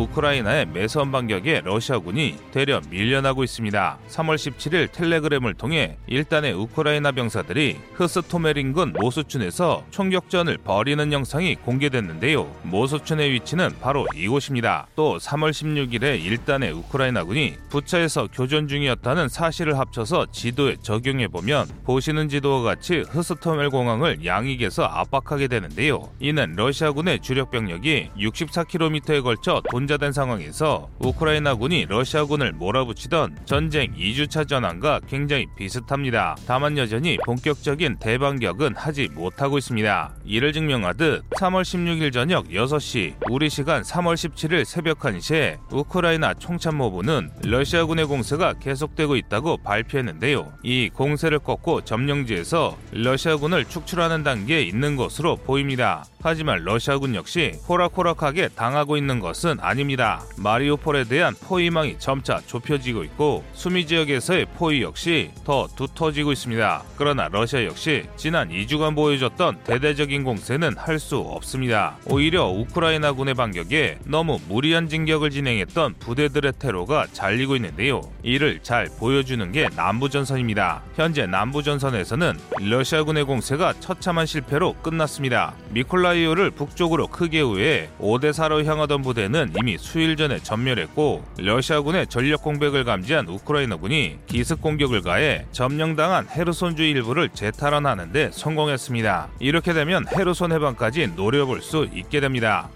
우크라이나의 매선 반격에 러시아군이 대려 밀려나고 있습니다. 3월 17일 텔레그램을 통해 일단의 우크라이나 병사들이 흐스토메린군 모수촌에서 총격전을 벌이는 영상이 공개됐는데요. 모수촌의 위치는 바로 이곳입니다. 또 3월 16일에 일단의 우크라이나군이 부차에서 교전 중이었다는 사실을 합쳐서 지도에 적용해 보면 보시는 지도와 같이 흐스토멜 공항을 양익에서 압박하게 되는데요. 이는 러시아군의 주력 병력이 64km에 걸쳐 돈 자된 상황에서 우크라이나군이 러시아군을 몰아붙이던 전쟁 2주차 전환과 굉장히 비슷합니다. 다만 여전히 본격적인 대반격은 하지 못하고 있습니다. 이를 증명하듯 3월 16일 저녁 6시 우리 시간 3월 17일 새벽 1시에 우크라이나 총참모부는 러시아군의 공세가 계속되고 있다고 발표했는데요. 이 공세를 꺾고 점령지에서 러시아군을 축출하는 단계에 있는 것으로 보입니다. 하지만 러시아군 역시 호락호락하게 당하고 있는 것은 아닙니다. 마리오폴에 대한 포위망이 점차 좁혀지고 있고 수미 지역에서의 포위 역시 더 두터지고 있습니다. 그러나 러시아 역시 지난 2주간 보여줬던 대대적인 공세는 할 수 없습니다. 오히려 우크라이나군의 반격에 너무 무리한 진격을 진행했던 부대들의 테러가 잘리고 있는데요. 이를 잘 보여주는 게 남부전선입니다. 현재 남부전선에서는 러시아군의 공세가 처참한 실패로 끝났습니다. 미콜라 이오를 북쪽으로 크게 우회해 5대4로 향하던 부대는 이미 수일 전에 전멸했고 러시아군의 전력 공백을 감지한 우크라이나군이 기습 공격을 가해 점령당한 헤르손주 일부를 재탈환하는 데 성공했습니다. 이렇게 되면 헤르손 해방까지 노려볼 수 있게 됩니다.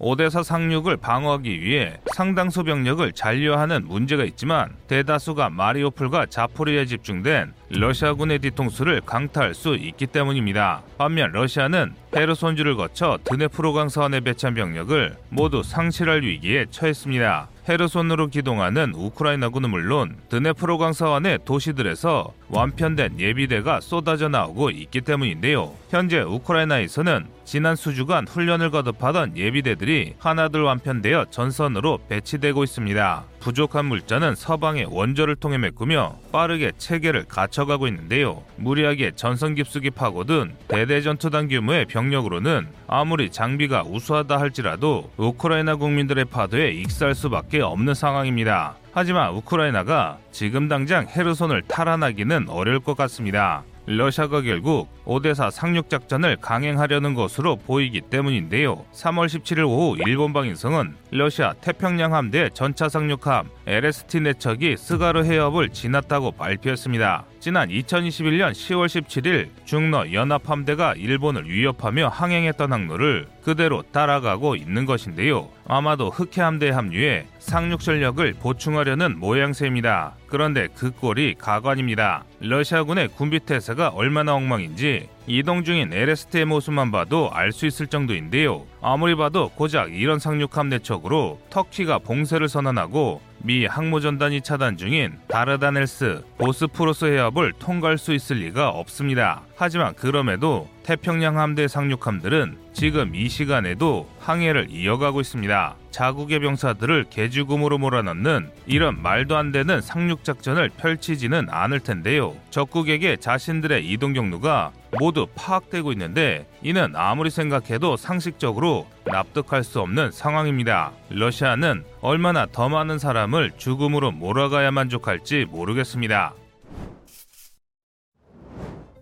오대사 상륙을 방어하기 위해 상당수 병력을 잔류하는 문제가 있지만 대다수가 마리오폴과 자포리에 집중된 러시아군의 뒤통수를 강타할 수 있기 때문입니다. 반면 러시아는 헤르손주를 거쳐 드네프로강 서안에 배치한 병력을 모두 상실할 위기에 처했습니다. 헤르손으로 기동하는 우크라이나군은 물론 드네프로강 서안의 도시들에서 완편된 예비대가 쏟아져 나오고 있기 때문인데요. 현재 우크라이나에서는 지난 수주간 훈련을 거듭하던 예비대들이 하나둘 완편되어 전선으로 배치되고 있습니다. 부족한 물자는 서방의 원조를 통해 메꾸며 빠르게 체계를 갖춰가고 있는데요. 무리하게 전선 깊숙이 파고든 대대전투단 규모의 병력으로는 아무리 장비가 우수하다 할지라도 우크라이나 국민들의 파도에 익살 수밖에 없는 상황입니다. 하지만 우크라이나가 지금 당장 헤르손을 탈환하기는 어려울 것 같습니다. 러시아가 결국 오데사 상륙 작전을 강행하려는 것으로 보이기 때문인데요. 3월 17일 오후 일본 방위성은 러시아 태평양 함대 전차 상륙함 LST 내척이 스가르 해협을 지났다고 발표했습니다. 지난 2021년 10월 17일 중러 연합함대가 일본을 위협하며 항행했던 항로를 그대로 따라가고 있는 것인데요. 아마도 흑해 함대에 합류해 상륙 전력을 보충하려는 모양새입니다. 그런데 그 꼴이 가관입니다. 러시아군의 군비 태세가 얼마나 엉망인지 이동 중인 LST의 모습만 봐도 알 수 있을 정도인데요. 아무리 봐도 고작 이런 상륙함 내척으로 터키가 봉쇄를 선언하고 미 항모전단이 차단 중인 다르다넬스, 보스프로스 해협을 통과할 수 있을 리가 없습니다. 하지만 그럼에도 태평양 함대 상륙함들은 지금 이 시간에도 항해를 이어가고 있습니다. 자국의 병사들을 개죽음으로 몰아넣는 이런 말도 안 되는 상륙 작전을 펼치지는 않을 텐데요. 적국에게 자신들의 이동 경로가 모두 파악되고 있는데 이는 아무리 생각해도 상식적으로 납득할 수 없는 상황입니다. 러시아는 얼마나 더 많은 사람을 죽음으로 몰아가야 만족할지 모르겠습니다.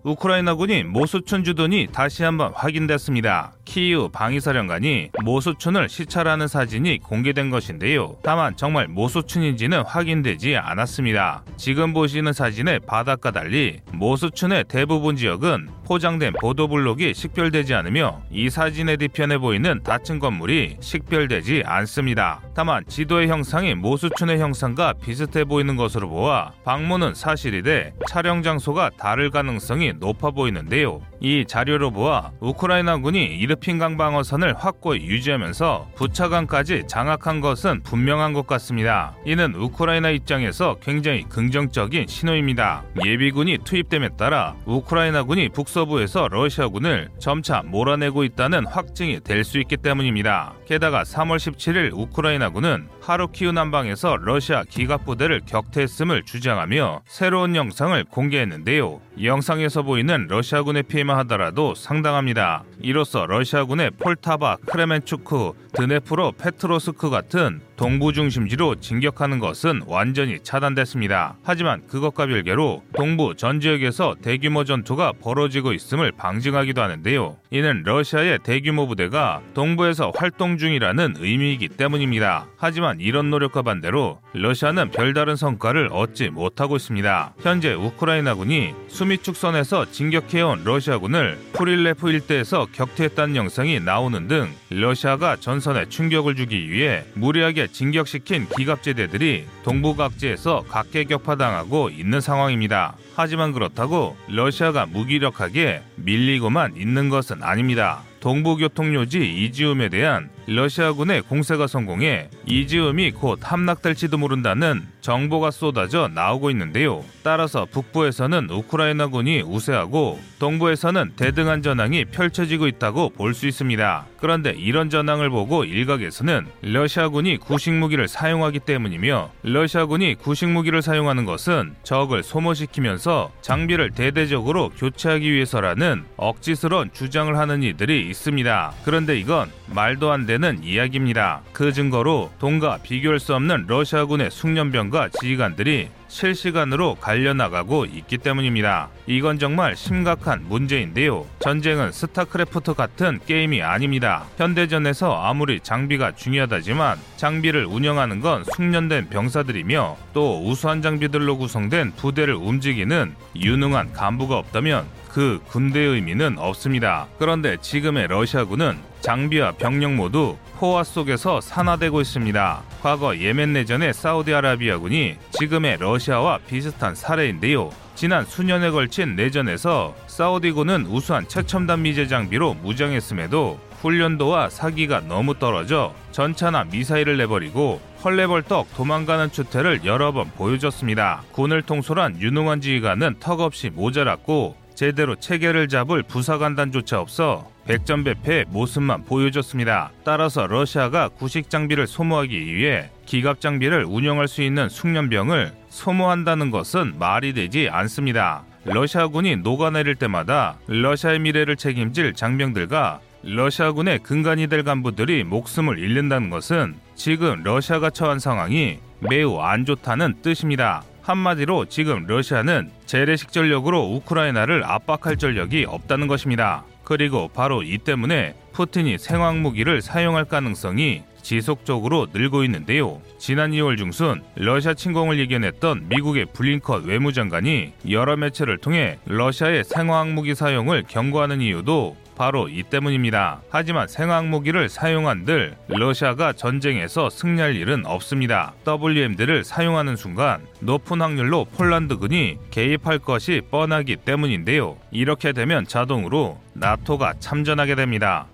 우크라이나군이 모수촌 주둔이 다시 한번 확인됐습니다. 키이우 방위사령관이 모수촌을 시찰하는 사진이 공개된 것인데요. 다만 정말 모수촌인지는 확인되지 않았습니다. 지금 보시는 사진의 바닥과 달리 모수촌의 대부분 지역은 포장된 보도블록이 식별되지 않으며 이 사진의 뒤편에 보이는 닫힌 건물이 식별되지 않습니다. 다만 지도의 형상이 모수촌의 형상과 비슷해 보이는 것으로 보아 방문은 사실이되 촬영 장소가 다를 가능성이 높아 보이는데요. 이 자료로 보아 우크라이나군이 이르핀 강 방어선을 확고히 유지하면서 부차강까지 장악한 것은 분명한 것 같습니다. 이는 우크라이나 입장에서 굉장히 긍정적인 신호입니다. 예비군이 투입됨에 따라 우크라이나군이 북서부에서 러시아군을 점차 몰아내고 있다는 확증이 될 수 있기 때문입니다. 게다가 3월 17일 우크라이나군은 하르키우 남방에서 러시아 기갑부대를 격퇴했음을 주장하며 새로운 영상을 공개했는데요. 영상에서 보이는 러시아군의 피해만 하더라도 상당합니다. 이로써 러시아군의 폴타바, 크레멘추크, 드네프로, 페트로스크 같은 동부 중심지로 진격하는 것은 완전히 차단됐습니다. 하지만 그것과 별개로 동부 전 지역에서 대규모 전투가 벌어지고 있음을 방증하기도 하는데요. 이는 러시아의 대규모 부대가 동부에서 활동 중이라는 의미이기 때문입니다. 하지만 이런 노력과 반대로 러시아는 별다른 성과를 얻지 못하고 있습니다. 현재 우크라이나군이 수미축선에서 진격해온 러시아군을 프릴레프 일대에서 격퇴했다는 영상이 나오는 등 러시아가 전선에 충격을 주기 위해 무리하게 진격시킨 기갑제대들이 동부 각지에서 각계격파당하고 있는 상황입니다. 하지만 그렇다고 러시아가 무기력하게 밀리고만 있는 것은 아닙니다. 동부교통요지 이지움에 대한 러시아군의 공세가 성공해 이지움이 곧 함락될지도 모른다는 정보가 쏟아져 나오고 있는데요. 따라서 북부에서는 우크라이나군이 우세하고 동부에서는 대등한 전황이 펼쳐지고 있다고 볼 수 있습니다. 그런데 이런 전황을 보고 일각에서는 러시아군이 구식 무기를 사용하기 때문이며 러시아군이 구식 무기를 사용하는 것은 적을 소모시키면서 장비를 대대적으로 교체하기 위해서라는 억지스러운 주장을 하는 이들이 있습니다. 그런데 이건 말도 안 되는 이야기입니다. 그 증거로 동과 비교할 수 없는 러시아군의 숙련병과 지휘관들이 실시간으로 갈려나가고 있기 때문입니다. 이건 정말 심각한 문제인데요. 전쟁은 스타크래프트 같은 게임이 아닙니다. 현대전에서 아무리 장비가 중요하다지만 장비를 운영하는 건 숙련된 병사들이며 또 우수한 장비들로 구성된 부대를 움직이는 유능한 간부가 없다면 그 군대의 의미는 없습니다. 그런데 지금의 러시아군은 장비와 병력 모두 포화 속에서 산화되고 있습니다. 과거 예멘 내전의 사우디아라비아군이 지금의 러시아와 비슷한 사례인데요. 지난 수년에 걸친 내전에서 사우디군은 우수한 최첨단 미제 장비로 무장했음에도 훈련도와 사기가 너무 떨어져 전차나 미사일을 내버리고 헐레벌떡 도망가는 추태를 여러 번 보여줬습니다. 군을 통솔한 유능한 지휘관은 턱없이 모자랐고 제대로 체계를 잡을 부사관단조차 없어 백전백패의 모습만 보여줬습니다. 따라서 러시아가 구식 장비를 소모하기 위해 기갑 장비를 운영할 수 있는 숙련병을 소모한다는 것은 말이 되지 않습니다. 러시아군이 녹아내릴 때마다 러시아의 미래를 책임질 장병들과 러시아군의 근간이 될 간부들이 목숨을 잃는다는 것은 지금 러시아가 처한 상황이 매우 안 좋다는 뜻입니다. 한마디로 지금 러시아는 재래식 전력으로 우크라이나를 압박할 전력이 없다는 것입니다. 그리고 바로 이 때문에 푸틴이 생화학 무기를 사용할 가능성이 지속적으로 늘고 있는데요. 지난 2월 중순 러시아 침공을 예견했던 미국의 블링컨 외무장관이 여러 매체를 통해 러시아의 생화학 무기 사용을 경고하는 이유도 바로 이 때문입니다. 하지만 생화학 무기를 사용한 들 러시아가 전쟁에서 승리할 일은 없습니다. WMD를 사용하는 순간 높은 확률로 폴란드군이 개입할 것이 뻔하기 때문인데요. 이렇게 되면 자동으로 나토가 참전하게 됩니다.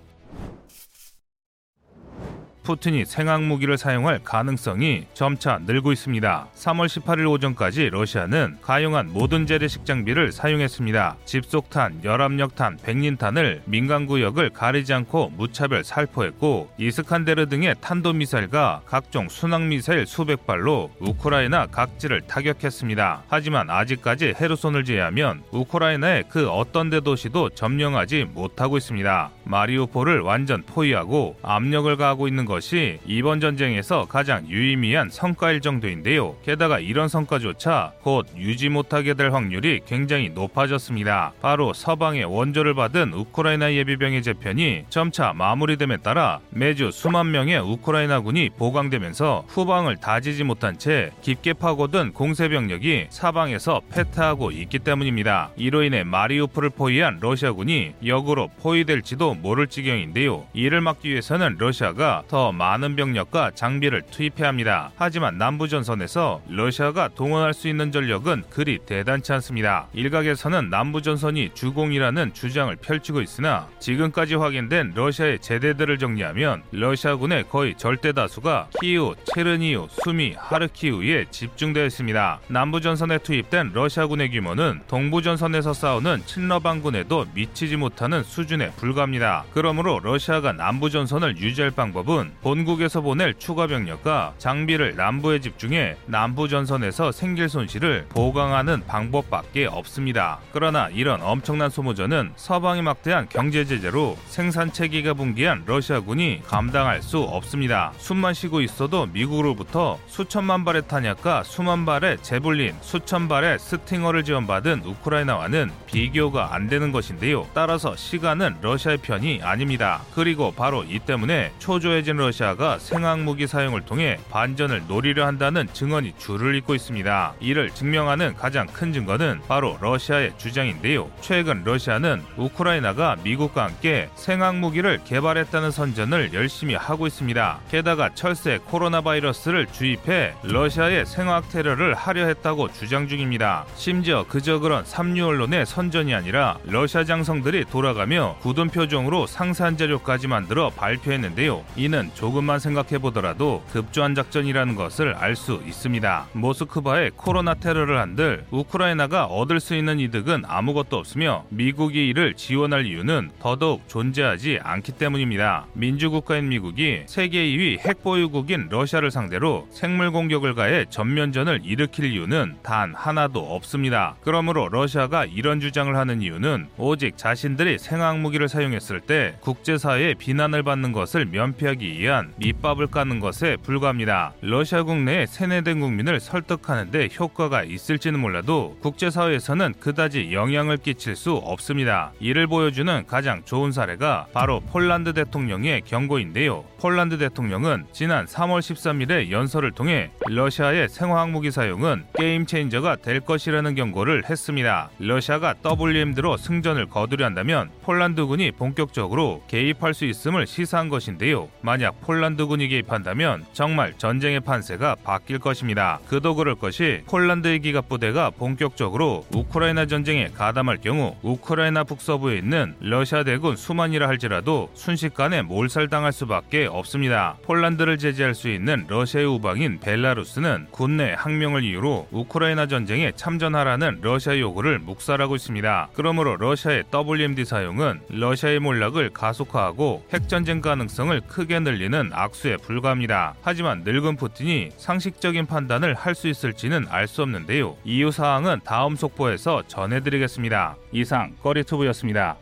푸틴이 생학 무기를 사용할 가능성이 점차 늘고 있습니다. 3월 18일 오전까지 러시아는 가용한 모든 재래식 장비를 사용했습니다. 집속탄, 열압력탄, 백린탄을 민간 구역을 가리지 않고 무차별 살포했고 이스칸데르 등의 탄도미사일과 각종 순항미사일 수백 발로 우크라이나 각지를 타격했습니다. 하지만 아직까지 헤르손을 제외하면 우크라이나의 그 어떤 대도시도 점령하지 못하고 있습니다. 마리우폴을 완전 포위하고 압력을 가하고 있는 것이 이번 전쟁에서 가장 유의미한 성과일 정도인데요. 게다가 이런 성과조차 곧 유지 못하게 될 확률이 굉장히 높아졌습니다. 바로 서방의 원조를 받은 우크라이나 예비병의 재편이 점차 마무리됨에 따라 매주 수만 명의 우크라이나군이 보강되면서 후방을 다지지 못한 채 깊게 파고든 공세 병력이 사방에서 패퇴하고 있기 때문입니다. 이로 인해 마리우폴을 포위한 러시아군이 역으로 포위될지도 모를 지경인데요. 이를 막기 위해서는 러시아가 더 많은 병력과 장비를 투입해야 합니다. 하지만 남부전선에서 러시아가 동원할 수 있는 전력은 그리 대단치 않습니다. 일각에서는 남부전선이 주공이라는 주장을 펼치고 있으나 지금까지 확인된 러시아의 제대들을 정리하면 러시아군의 거의 절대 다수가 키우, 체르니우, 수미, 하르키우에 집중되어 있습니다. 남부전선에 투입된 러시아군의 규모는 동부전선에서 싸우는 친러반군에도 미치지 못하는 수준에 불과합니다. 그러므로 러시아가 남부전선을 유지할 방법은 본국에서 보낼 추가 병력과 장비를 남부에 집중해 남부 전선에서 생길 손실을 보강하는 방법밖에 없습니다. 그러나 이런 엄청난 소모전은 서방이 막대한 경제 제재로 생산 체계가 붕괴한 러시아군이 감당할 수 없습니다. 숨만 쉬고 있어도 미국으로부터 수천만 발의 탄약과 수만 발의 제블린, 수천 발의 스팅어를 지원받은 우크라이나와는 비교가 안 되는 것인데요. 따라서 시간은 러시아의 편이 아닙니다. 그리고 바로 이 때문에 초조해진 러시아가 생화학무기 사용을 통해 반전을 노리려 한다는 증언이 줄을 잇고 있습니다. 이를 증명하는 가장 큰 증거는 바로 러시아의 주장인데요. 최근 러시아는 우크라이나가 미국과 함께 생화학무기를 개발했다는 선전을 열심히 하고 있습니다. 게다가 철새 코로나 바이러스를 주입해 러시아의 생화학 테러를 하려 했다고 주장 중입니다. 심지어 그저 그런 삼류 언론의 선전이 아니라 러시아 장성들이 돌아가며 굳은 표정으로 상세한 자료까지 만들어 발표했는데요. 이는 조금만 생각해 보더라도 급조한 작전이라는 것을 알 수 있습니다. 모스크바에 코로나 테러를 한들 우크라이나가 얻을 수 있는 이득은 아무것도 없으며 미국이 이를 지원할 이유는 더더욱 존재하지 않기 때문입니다. 민주국가인 미국이 세계 2위 핵 보유국인 러시아를 상대로 생물 공격을 가해 전면전을 일으킬 이유는 단 하나도 없습니다. 그러므로 러시아가 이런 주장을 하는 이유는 오직 자신들이 생화학 무기를 사용했을 때 국제사회의 비난을 받는 것을 면피하기 위한 밑밥을 까는 것에 불과합니다. 러시아 국내의 세뇌된 국민을 설득하는데 효과가 있을지는 몰라도 국제사회에서는 그다지 영향을 끼칠 수 없습니다. 이를 보여주는 가장 좋은 사례가 바로 폴란드 대통령의 경고인데요. 폴란드 대통령은 지난 3월 13일에 연설을 통해 러시아의 생화학 무기 사용은 game changer가 될 것이라는 경고를 했습니다. 러시아가 WMD로 승전을 거두려 한다면 폴란드군이 본격적으로 개입할 수 있음을 시사한 것인데요. 만약 폴란드군이 개입한다면 정말 전쟁의 판세가 바뀔 것입니다. 그도 그럴 것이 폴란드의 기갑 부대가 본격적으로 우크라이나 전쟁에 가담할 경우 우크라이나 북서부에 있는 러시아 대군 수만이라 할지라도 순식간에 몰살당할 수밖에 없습니다. 폴란드를 제재할 수 있는 러시아의 우방인 벨라루스는 군내 항명을 이유로 우크라이나 전쟁에 참전하라는 러시아 요구를 묵살하고 있습니다. 그러므로 러시아의 WMD 사용은 러시아의 몰락을 가속화하고 핵전쟁 가능성을 크게 늘 리는 악수에 불과합니다. 하지만 늙은 푸틴이 상식적인 판단을 할 수 있을지는 알 수 없는데요. 이유 사항은 다음 속보에서 전해드리겠습니다. 이상 꺼리투브였습니다.